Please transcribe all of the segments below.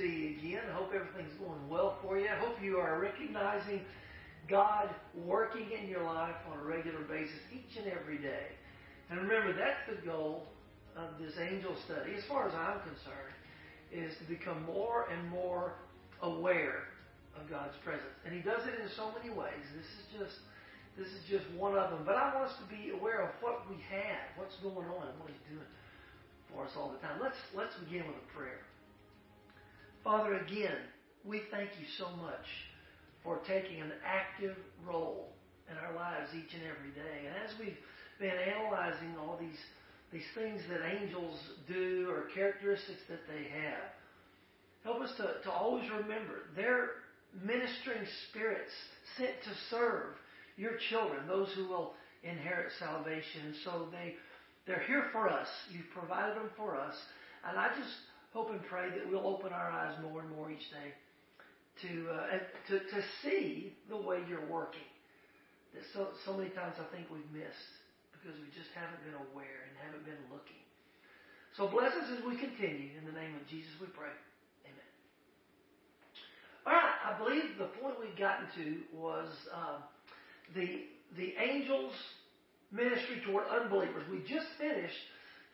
see you again. I hope everything's going well for you. I hope you are recognizing God working in your life on a regular basis each and every day. And remember, that's the goal of this angel study, as far as I'm concerned, is to become more and more aware of God's presence. And He does it in so many ways. This is just this is just one of them. But I want us to be aware of what we have, what's going on, and what He's doing for us all the time. Let's let's begin with a prayer. Father, again, we thank you so much for taking an active role in our lives each and every day. And as we've been analyzing all these these things that angels do or characteristics that they have, help us to, to always remember they're ministering spirits sent to serve your children, those who will inherit salvation. So they they're here for us. You've provided them for us. And I just hope and pray that we'll open our eyes more and more each day to, uh, to, to see the way you're working. That so, so many times I think we've missed because we just haven't been aware and haven't been looking. So bless us as we continue. In the name of Jesus we pray. Amen. All right, I believe the point we've gotten to was uh, the, the angels ministry toward unbelievers. We just finished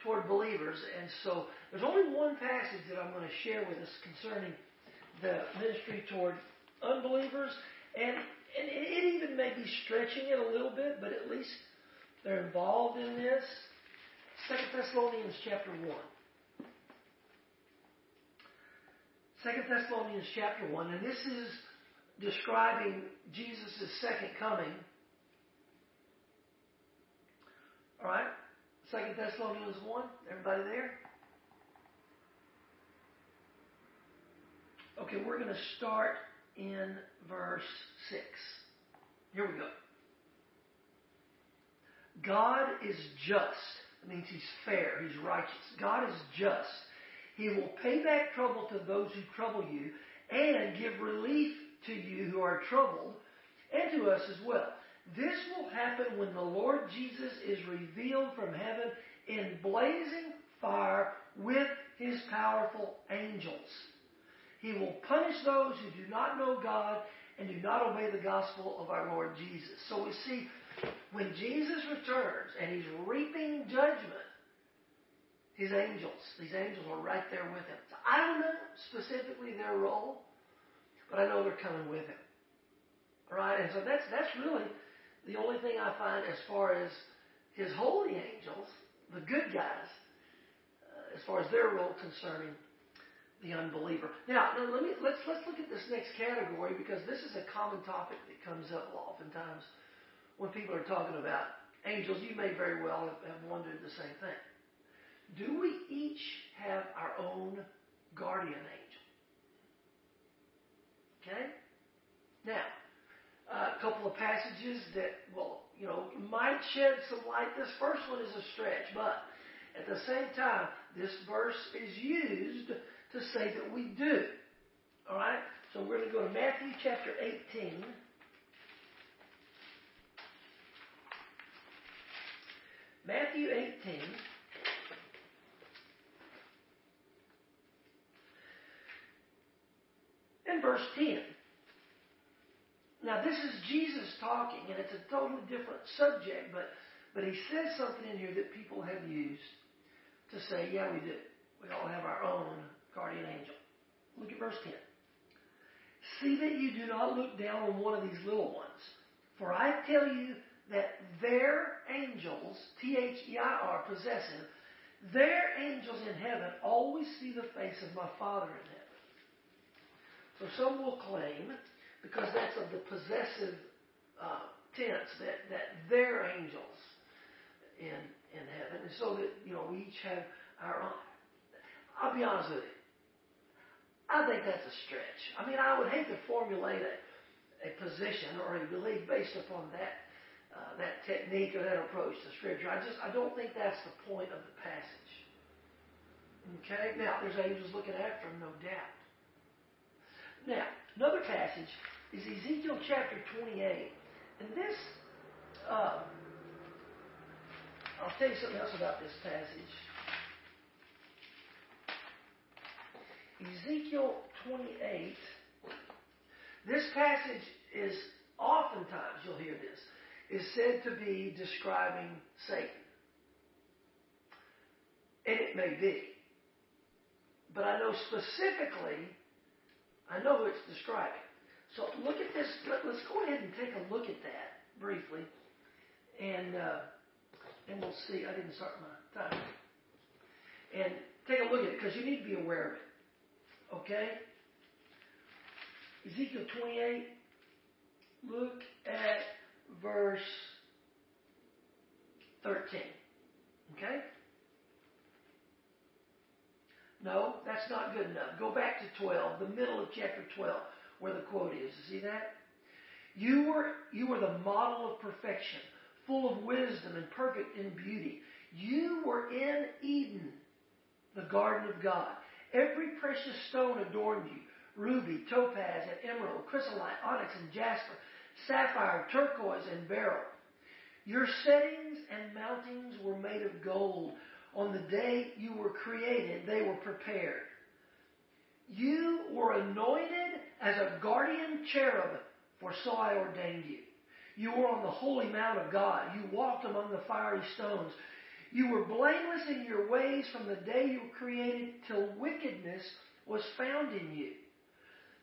toward believers, and so there's only one passage that I'm going to share with us concerning the ministry toward unbelievers, and and it even may be stretching it a little bit, but at least they're involved in this. Second Thessalonians chapter one. Second Thessalonians chapter one, and this is describing Jesus' second coming All right? Second Thessalonians 1. Everybody there? Okay, we're going to start in verse 6. Here we go. God is just. Means He's fair. He's righteous. God is just. He will pay back trouble to those who trouble you and give relief to you who are troubled and to us as well. This will happen when the Lord Jesus is revealed from heaven in blazing fire with his powerful angels. He will punish those who do not know God and do not obey the gospel of our Lord Jesus. So we see when Jesus returns and he's reaping judgment, his angels, these angels are right there with him. So I don't know specifically their role, but I know they're coming with him. Right, and so that's that's really the only thing I find as far as his holy angels, the good guys, uh, as far as their role concerning the unbeliever. Now, now let me let's let's look at this next category because this is a common topic that comes up oftentimes when people are talking about angels. You may very well have, have wondered the same thing. Do we each have our own guardian angel? Okay? Now, a couple of passages that, well, you know, might shed some light. This first one is a stretch, but at the same time, this verse is used to say that we do. All right? So we're going to go to Matthew chapter 18. Matthew 18. And verse 10. Now, this is Jesus talking, and it's a totally different subject, but, but he says something in here that people have used to say, yeah, we do. We all have our own guardian angel. Look at verse 10. See that you do not look down on one of these little ones, for I tell you that their angels, T H E I R, possessive, their angels in heaven always see the face of my Father in heaven. So some will claim because that's of the possessive uh, tense that that they're angels in in heaven, and so that you know we each have our own. I'll be honest with you. I think that's a stretch. I mean, I would hate to formulate a, a position or a belief based upon that uh, that technique or that approach to Scripture. I just I don't think that's the point of the passage. Okay. Now, there's angels looking after him, no doubt. Now, another passage is Ezekiel chapter 28. And this, uh, I'll tell you something else about this passage. Ezekiel 28. This passage is oftentimes, you'll hear this, is said to be describing Satan. And it may be. But I know specifically, I know who it's describing. So look at this. Let, us go ahead and take a look at that briefly. And, uh, and we'll see. I didn't start my time. And take a look at it because you need to be aware of it. Okay? Ezekiel 28. Look at verse 13. Okay? No, that's not good enough. Go back to 12, the middle of chapter 12, where the quote is. You see that? You were, you were the model of perfection, full of wisdom and perfect in beauty. You were in Eden, the garden of God. Every precious stone adorned you ruby, topaz, and emerald, chrysolite, onyx, and jasper, sapphire, turquoise, and beryl. Your settings and mountings were made of gold. On the day you were created, they were prepared. You were anointed as a guardian cherub, for so I ordained you. You were on the holy mount of God. You walked among the fiery stones. You were blameless in your ways from the day you were created till wickedness was found in you.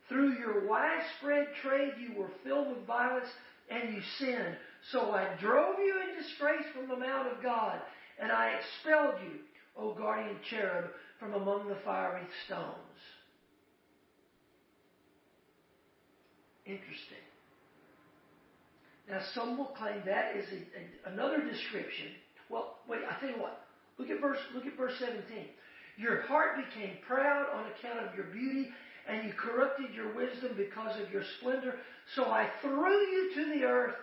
Through your widespread trade you were filled with violence and you sinned. So I drove you in disgrace from the mount of God, and I expelled you, O guardian cherub, from among the fiery stones. Interesting. Now, some will claim that is a, a, another description. Well, wait. I tell you what. Look at verse. Look at verse 17. Your heart became proud on account of your beauty, and you corrupted your wisdom because of your splendor. So I threw you to the earth.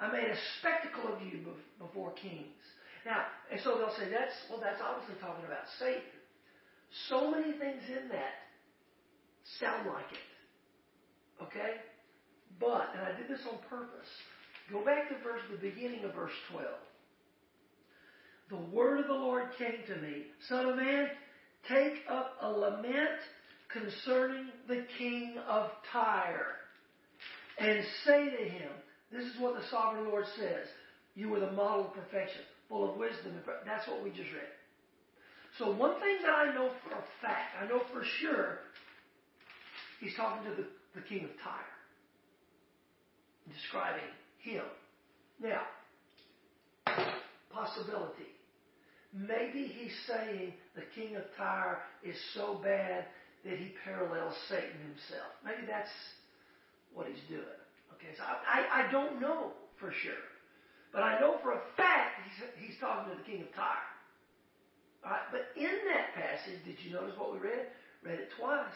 I made a spectacle of you before kings. Now, and so they'll say that's well, that's obviously talking about Satan. So many things in that sound like it. Okay? But, and I did this on purpose. Go back to verse the beginning of verse 12. The word of the Lord came to me, Son of man, take up a lament concerning the king of Tyre and say to him, This is what the sovereign Lord says. You were the model of perfection, full of wisdom. That's what we just read. So, one thing that I know for a fact, I know for sure, he's talking to the, the king of Tyre, describing him. Now, possibility. Maybe he's saying the king of Tyre is so bad that he parallels Satan himself. Maybe that's what he's doing. Okay, so I, I, I don't know for sure. But I know for a fact he's, he's talking to the king of Tyre. All right, but in that passage, did you notice what we read? Read it twice.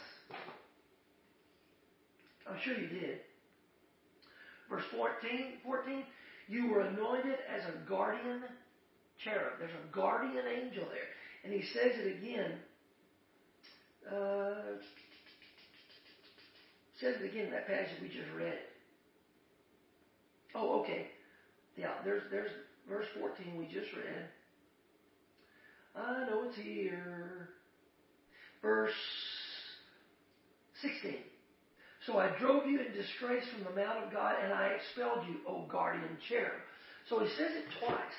I'm sure you did. Verse 14, 14 you were anointed as a guardian cherub. There's a guardian angel there. And he says it again uh, says it again in that passage we just read. Oh, okay. Yeah, there's there's verse 14 we just read. I know it's here. Verse 16. So I drove you in disgrace from the mount of God, and I expelled you, O guardian cherub. So he says it twice.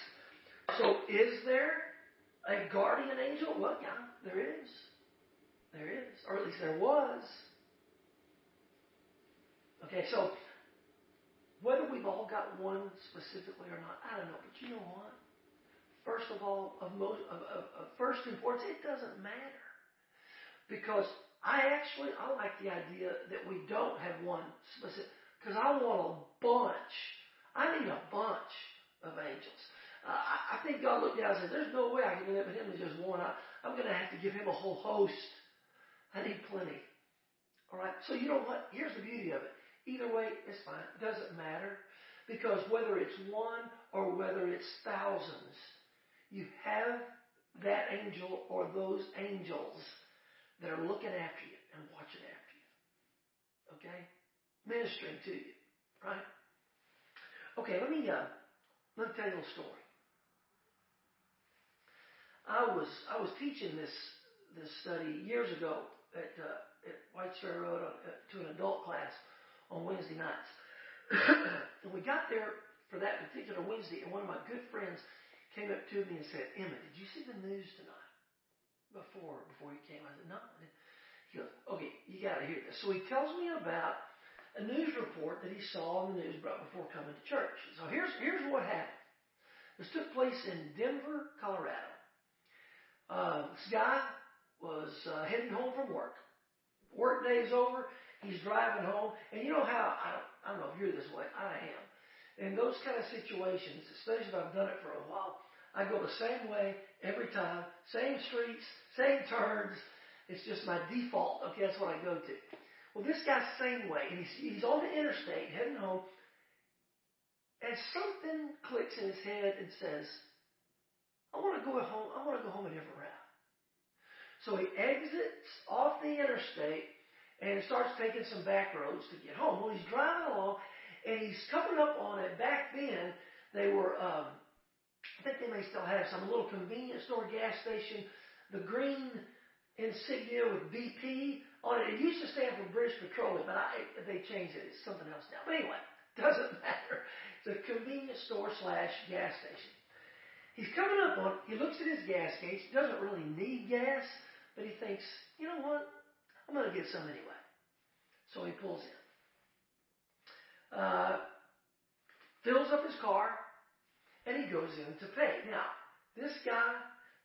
So is there a guardian angel? Well, yeah, there is. There is, or at least there was. Okay, so whether we've all got one specifically or not, I don't know. But you know what? First of all, of most of, of, of first importance, it doesn't matter because I actually I like the idea that we don't have one specific because I want a bunch. I need a bunch of angels. Uh, I, I think God looked down and said, "There's no way I can limit him to just one. I, I'm going to have to give him a whole host." I need plenty. All right. So you know what? Here's the beauty of it. Either way, it's fine. It doesn't matter because whether it's one or whether it's thousands, you have that angel or those angels that are looking after you and watching after you. Okay? Ministering to you. Right? Okay, let me uh, let me tell you a story. I was I was teaching this this study years ago at, uh, at White Ferry Road on, uh, to an adult class on Wednesday nights. and we got there for that particular Wednesday, and one of my good friends came up to me and said, Inman, did you see the news tonight? Before before he came, I said, no. He goes, okay, you got to hear this. So he tells me about a news report that he saw on the news right before coming to church. So here's here's what happened. This took place in Denver, Colorado. Uh, this guy was uh, heading home from work. Work day's over. He's driving home, and you know how I don't, I don't know if you're this way. I am. In those kind of situations, especially if I've done it for a while, I go the same way every time, same streets, same turns. It's just my default. Okay, that's what I go to. Well, this guy's the same way, and he's, he's on the interstate heading home, and something clicks in his head and says, "I want to go home. I want to go home a different route." So he exits off the interstate and starts taking some back roads to get home. Well, he's driving along, and he's coming up on it. Back then, they were. Um, I think they may still have some little convenience store gas station. The green insignia with BP on it. It used to stand for British Petroleum, but I, they changed it. It's something else now. But anyway, doesn't matter. It's a convenience store slash gas station. He's coming up on, he looks at his gas gauge, doesn't really need gas, but he thinks, you know what? I'm going to get some anyway. So he pulls in. Uh, fills up his car, and he goes in to pay. Now, this guy,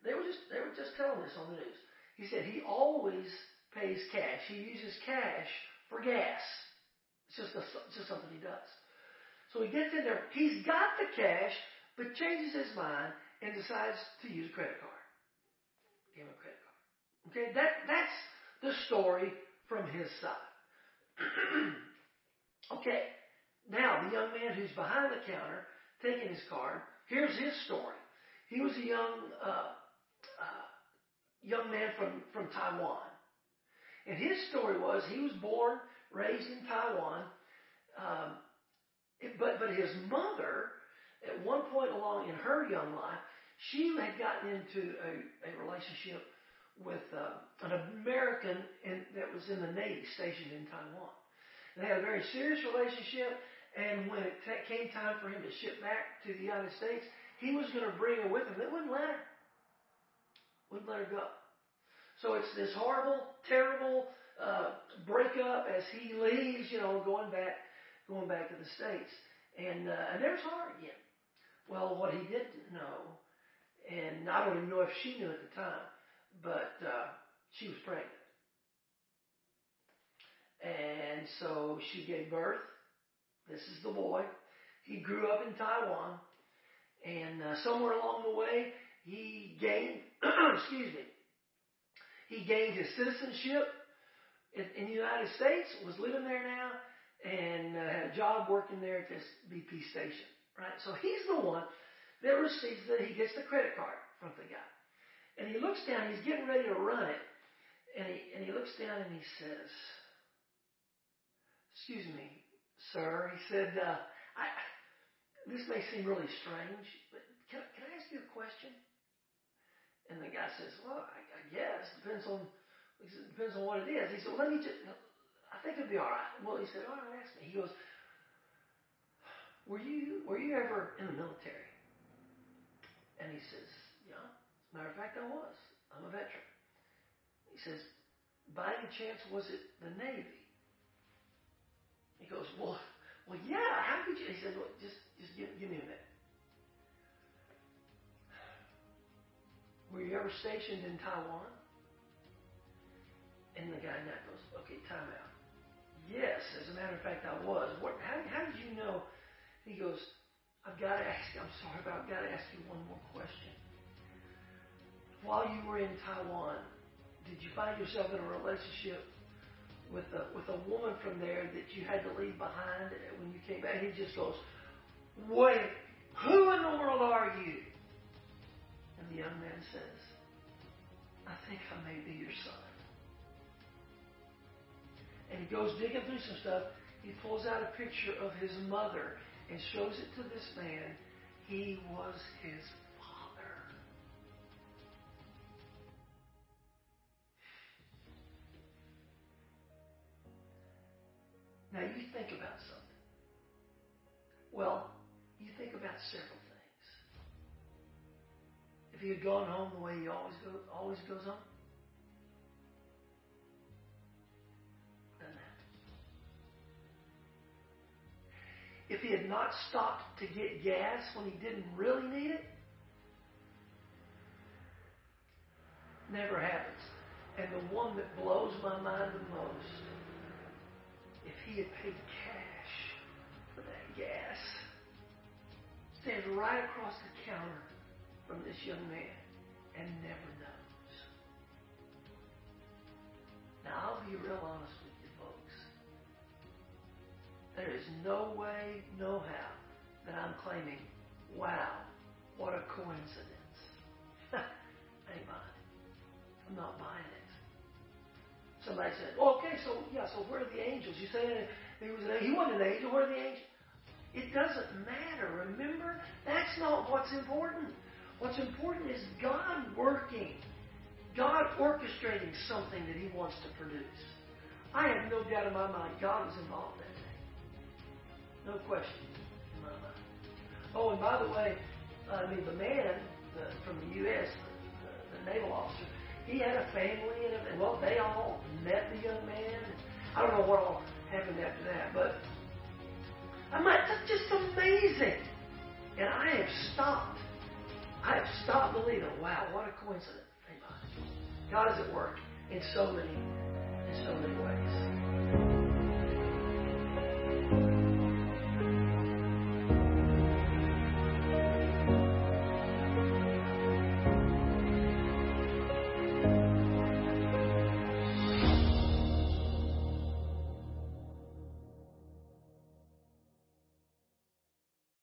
they were just they were just telling this on the news. He said he always pays cash. He uses cash for gas. It's just, a, it's just something he does. So he gets in there. He's got the cash, but changes his mind and decides to use a credit card. Give him a credit card. Okay, that that's the story from his side. okay, now the young man who's behind the counter taking his card. Here's his story. He was a young uh, uh, young man from, from Taiwan. And his story was he was born, raised in Taiwan, um, but, but his mother, at one point along in her young life, she had gotten into a, a relationship with uh, an American in, that was in the Navy stationed in Taiwan. They had a very serious relationship, and when it came time for him to ship back to the United States, he was going to bring her with him. They wouldn't let her. Wouldn't let her go. So it's this horrible, terrible uh, breakup as he leaves, you know, going back, going back to the states, and uh, and there's her again. Well, what he didn't know, and I don't even know if she knew at the time, but uh, she was pregnant, and so she gave birth. This is the boy. He grew up in Taiwan, and uh, somewhere along the way, he gained, excuse me, he gained his citizenship in, in the United States, was living there now, and uh, had a job working there at this BP station. Right? So he's the one that receives that he gets the credit card from the guy. And he looks down, he's getting ready to run it, and he, and he looks down and he says, Excuse me, sir. He said, uh, I, This may seem really strange, but can, can I ask you a question? And the guy says, Well, I, I guess. Depends on he depends on what it is. He said, Well, let me just I think it'll be all right. Well, he said, All right, ask me. He goes, Were you were you ever in the military? And he says, Yeah. As a matter of fact, I was. I'm a veteran. He says, By any chance was it the Navy? He goes, Well, well, yeah. How could you? He says, Well, just just give, give me a minute. Were you ever stationed in Taiwan? And the guy now goes, okay, time out. Yes, as a matter of fact, I was. What? How, how did you know? He goes, I've got to ask. I'm sorry, but I've got to ask you one more question. While you were in Taiwan, did you find yourself in a relationship with a with a woman from there that you had to leave behind when you came back? He just goes, wait, who in the world are you? And the young man says, I think I may be your son. And he goes digging through some stuff. He pulls out a picture of his mother and shows it to this man. He was his Well, you think about several things. If he had gone home the way he always go, always goes home, doesn't happen. If he had not stopped to get gas when he didn't really need it, never happens. And the one that blows my mind the most, if he had paid cash gas, stands right across the counter from this young man and never knows. Now, I'll be real honest with you, folks. There is no way, no how that I'm claiming, wow, what a coincidence. Ain't mine. I'm not buying it. Somebody said, okay, so yeah, so where are the angels? You saying he was an, angel. he wasn't an angel. Where are the angels? It doesn't matter. Remember, that's not what's important. What's important is God working, God orchestrating something that He wants to produce. I have no doubt in my mind God was involved that day. No question in my mind. Oh, and by the way, I mean the man the, from the U.S., the, the, naval officer, he had a family and. Well, they all met the young man. I don't know what all happened after that, but amazing. And I have stopped. I have stopped believing. Wow, what a coincidence. God is at work in so many, in so many ways.